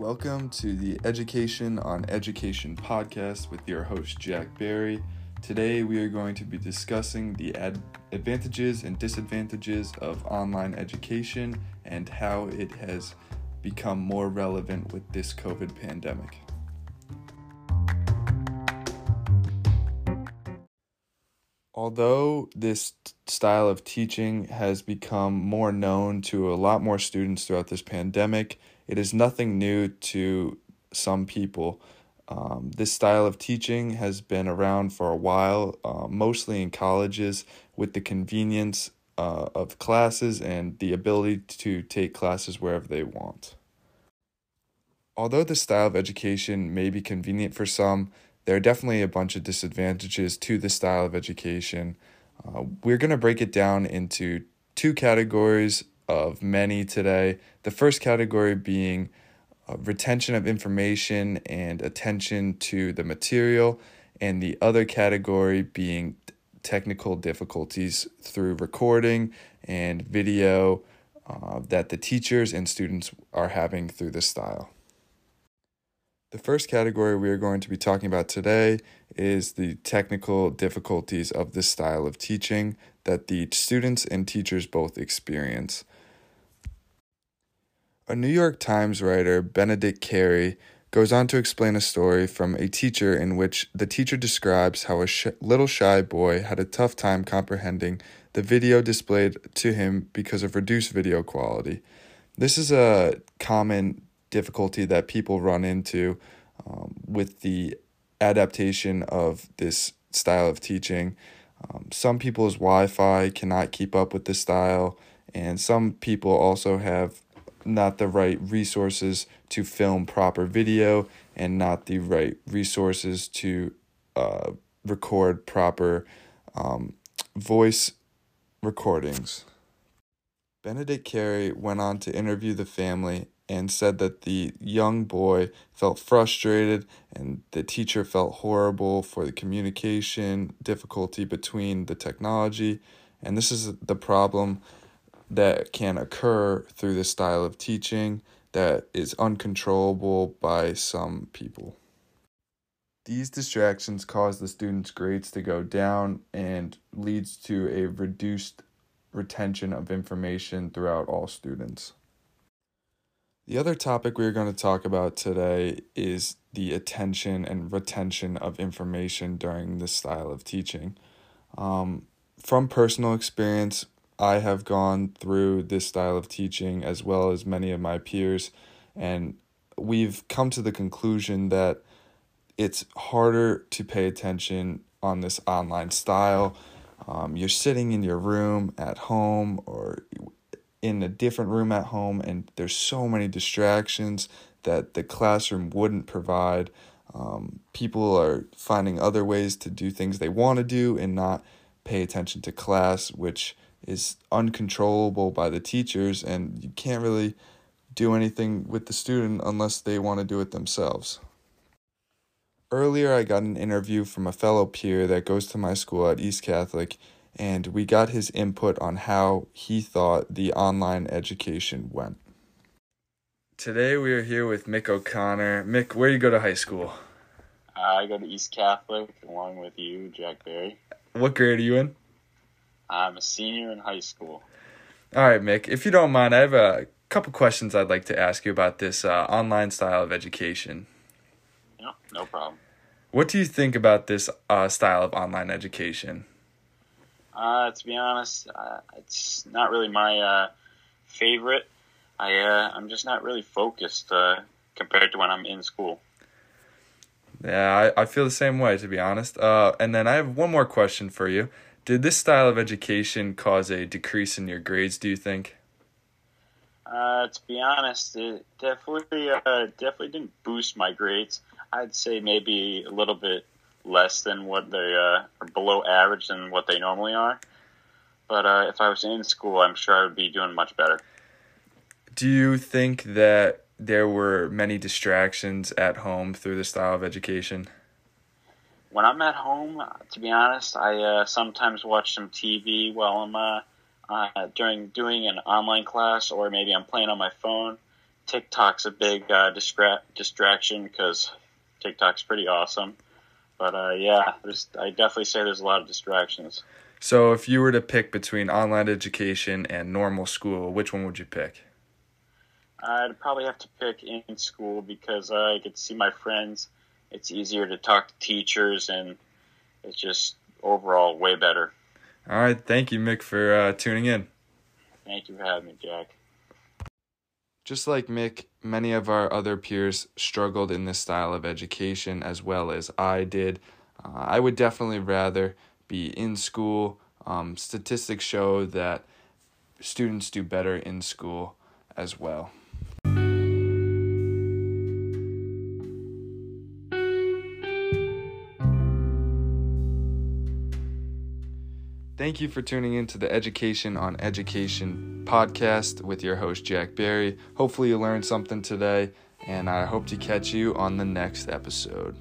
Welcome to the Education on Education podcast with your host, Jack Barry. Today, we are going to be discussing the ad- advantages and disadvantages of online education and how it has become more relevant with this COVID pandemic. Although this style of teaching has become more known to a lot more students throughout this pandemic, it is nothing new to some people. Um, this style of teaching has been around for a while, uh, mostly in colleges, with the convenience uh, of classes and the ability to take classes wherever they want. Although this style of education may be convenient for some, there are definitely a bunch of disadvantages to this style of education. Uh, we're going to break it down into two categories of many today. The first category being uh, retention of information and attention to the material, and the other category being technical difficulties through recording and video uh, that the teachers and students are having through this style. The first category we are going to be talking about today is the technical difficulties of this style of teaching that the students and teachers both experience. A New York Times writer, Benedict Carey, goes on to explain a story from a teacher in which the teacher describes how a sh- little shy boy had a tough time comprehending the video displayed to him because of reduced video quality. This is a common difficulty that people run into um, with the adaptation of this style of teaching. Um, some people's Wi Fi cannot keep up with this style, and some people also have not the right resources to film proper video and not the right resources to uh, record proper um, voice recordings. Benedict Carey went on to interview the family and said that the young boy felt frustrated and the teacher felt horrible for the communication difficulty between the technology. And this is the problem that can occur through this style of teaching that is uncontrollable by some people. These distractions cause the students' grades to go down and leads to a reduced retention of information throughout all students. The other topic we're going to talk about today is the attention and retention of information during this style of teaching. Um, from personal experience, I have gone through this style of teaching as well as many of my peers, and we've come to the conclusion that it's harder to pay attention on this online style. Um, you're sitting in your room at home or in a different room at home, and there's so many distractions that the classroom wouldn't provide. Um, people are finding other ways to do things they want to do and not pay attention to class, which is uncontrollable by the teachers, and you can't really do anything with the student unless they want to do it themselves. Earlier, I got an interview from a fellow peer that goes to my school at East Catholic, and we got his input on how he thought the online education went. Today, we are here with Mick O'Connor. Mick, where do you go to high school? I go to East Catholic along with you, Jack Barry. What grade are you in? I'm a senior in high school. All right, Mick. If you don't mind, I have a couple questions I'd like to ask you about this uh, online style of education. Yeah, no problem. What do you think about this uh, style of online education? Uh, to be honest, uh, it's not really my uh, favorite. I uh, I'm just not really focused uh, compared to when I'm in school. Yeah, I, I feel the same way to be honest. Uh, and then I have one more question for you. Did this style of education cause a decrease in your grades? Do you think? Uh, to be honest, it definitely uh, definitely didn't boost my grades. I'd say maybe a little bit less than what they uh, are below average than what they normally are. But uh, if I was in school, I'm sure I would be doing much better. Do you think that there were many distractions at home through the style of education? when I'm at home, to be honest, I uh, sometimes watch some TV while I'm uh, uh, during doing an online class, or maybe I'm playing on my phone. TikTok's a big uh, distra- distraction because TikTok's pretty awesome. But uh, yeah, there's, I definitely say there's a lot of distractions. So, if you were to pick between online education and normal school, which one would you pick? I'd probably have to pick in school because uh, I get to see my friends. It's easier to talk to teachers, and it's just overall way better. All right. Thank you, Mick, for uh, tuning in. Thank you for having me, Jack. Just like Mick, many of our other peers struggled in this style of education as well as I did. Uh, I would definitely rather be in school. Um, statistics show that students do better in school as well. Thank you for tuning in to the Education on Education podcast with your host, Jack Barry. Hopefully, you learned something today, and I hope to catch you on the next episode.